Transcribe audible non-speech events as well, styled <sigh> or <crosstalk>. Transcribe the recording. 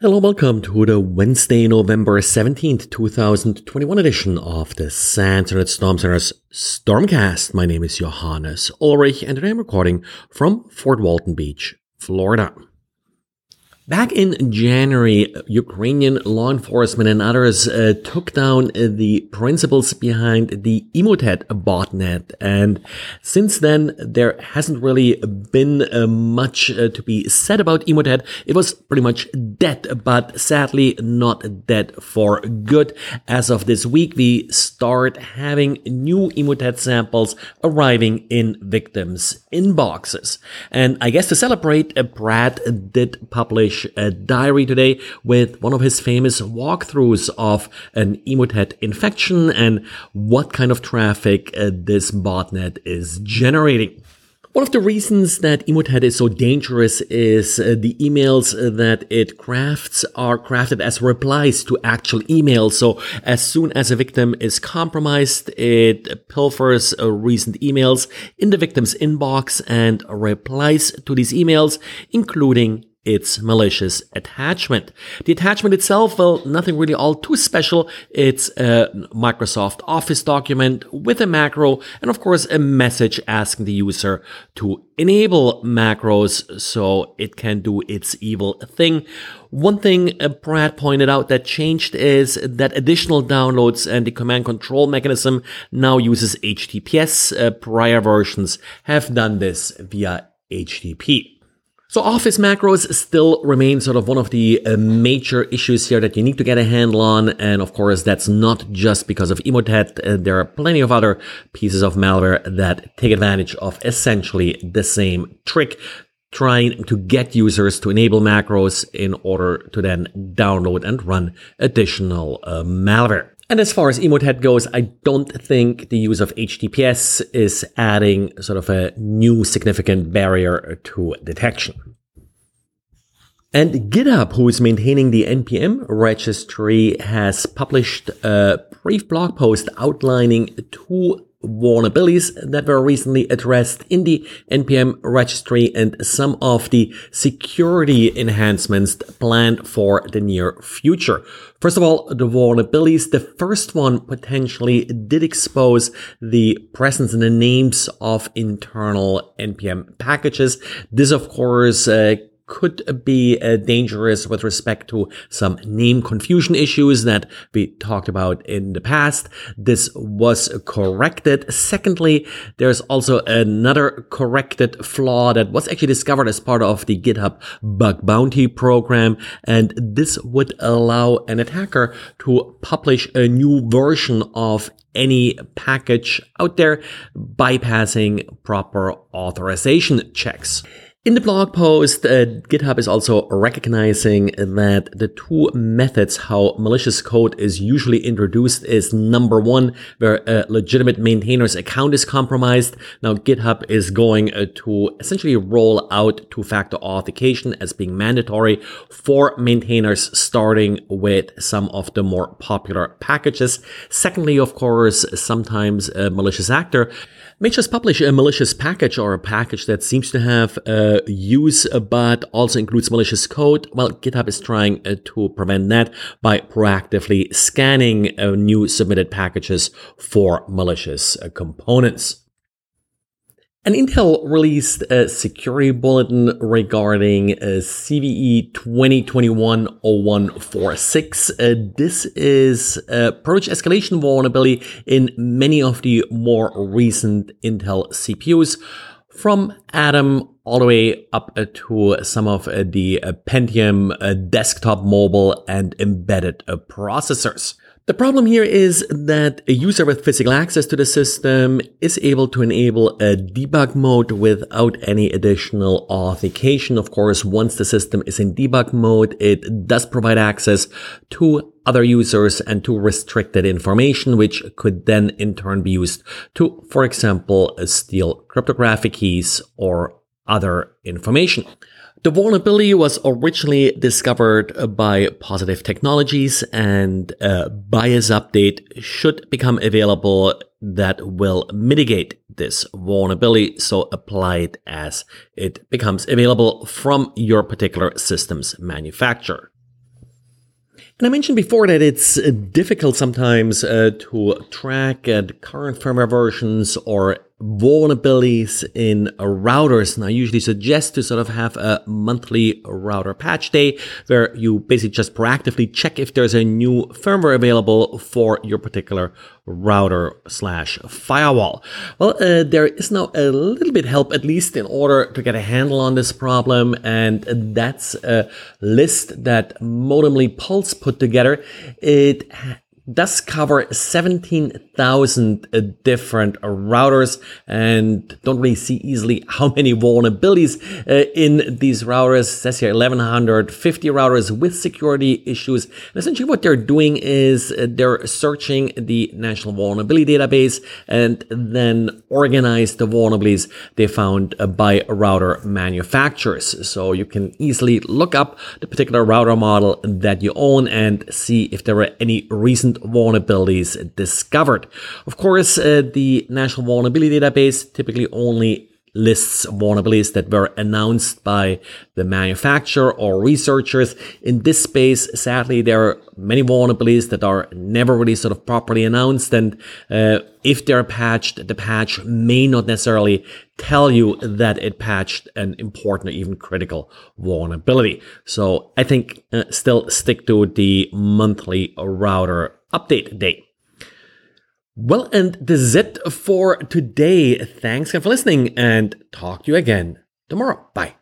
Hello, welcome to the Wednesday, November 17th, 2021 edition of the SANS Internet Storm Center's Stormcast. My name is Johannes Ulrich and today I'm recording from Fort Walton Beach, Florida. Back in January, Ukrainian law enforcement and others uh, took down uh, the principals behind the Emotet botnet. And since then, there hasn't really been uh, much uh, to be said about Emotet. It was pretty much dead, but sadly not dead for good. As of this week, we start having new Emotet samples arriving in victims' inboxes. And I guess to celebrate, uh, Brad did publish a diary today with one of his famous walkthroughs of an Emotet infection and what kind of traffic uh, this botnet is generating. One of the reasons that Emotet is so dangerous is uh, the emails that it crafts are crafted as replies to actual emails. So as soon as a victim is compromised, it pilfers uh, recent emails in the victim's inbox and replies to these emails, including its malicious attachment. The attachment itself, well, nothing really all too special. It's a Microsoft Office document with a macro and of course a message asking the user to enable macros so it can do its evil thing. One thing Brad pointed out that changed is that additional downloads and the command control mechanism now uses HTTPS. Uh, prior versions have done this via HTTP. So Office macros still remain sort of one of the uh, major issues here that you need to get a handle on. And of course, that's not just because of Emotet. Uh, there are plenty of other pieces of malware that take advantage of essentially the same trick trying to get users to enable macros in order to then download and run additional uh, malware. And as far as Emotet goes, I don't think the use of HTTPS is adding sort of a new significant barrier to detection. And GitHub, who is maintaining the NPM registry, has published a brief blog post outlining two vulnerabilities that were recently addressed in the NPM registry and some of the security enhancements planned for the near future. First of all, the vulnerabilities. The first one potentially did expose the presence and the names of internal NPM packages. This, of course, uh, could be uh, dangerous with respect to some name confusion issues that we talked about in the past. This was corrected. Secondly, there's also another corrected flaw that was actually discovered as part of the GitHub bug bounty program. And this would allow an attacker to publish a new version of any package out there, bypassing proper authorization checks. In the blog post, uh, GitHub is also recognizing that the two methods how malicious code is usually introduced is number one, where a legitimate maintainer's account is compromised. Now, GitHub is going uh, to essentially roll out two-factor authentication as being mandatory for maintainers, starting with some of the more popular packages. Secondly, of course, sometimes a malicious actor may just publish a malicious package or a package that seems to have uh, use but also includes malicious code. Well, GitHub is trying uh, to prevent that by proactively scanning uh, new submitted packages for malicious uh, components. And Intel released a security bulletin regarding uh, CVE 2021-0146. Uh, this is a privilege escalation vulnerability in many of the more recent Intel CPUs from Atom all the way up uh, to some of uh, the uh, Pentium desktop, mobile, and embedded processors. The problem here is that a user with physical access to the system is able to enable a debug mode without any additional authentication. Of course, once the system is in debug mode, it does provide access to other users and to restricted information, which could then in turn be used to, for example, steal cryptographic keys or other information. The vulnerability was originally discovered by Positive Technologies and a BIOS update should become available that will mitigate this vulnerability. So apply it as it becomes available from your particular system's manufacturer. And I mentioned before that it's difficult sometimes uh, to track uh, current firmware versions or vulnerabilities in routers. And I usually suggest to sort of have a monthly router patch day where you basically just proactively check if there's a new firmware available for your particular router slash firewall. Well, uh, there is now a little bit help, at least in order to get a handle on this problem. And that's a list that Modemly Pulse put together. It does cover 17,000 uh, different routers and don't really see easily how <laughs> many vulnerabilities uh, in these routers. It says here 1150 routers with security issues. And essentially what they're doing is uh, they're searching the National Vulnerability Database and then organize the vulnerabilities they found by router manufacturers. So you can easily look up the particular router model that you own and see if there are any recent vulnerabilities discovered. Of course, uh, the National Vulnerability Database typically only lists vulnerabilities that were announced by the manufacturer or researchers. In this space, sadly, there are many vulnerabilities that are never really sort of properly announced. And uh, if they're patched, the patch may not necessarily tell you that it patched an important or even critical vulnerability. So I think uh, still stick to the monthly router update day. Well, and this is it for today. Thanks again for listening and talk to you again tomorrow. Bye.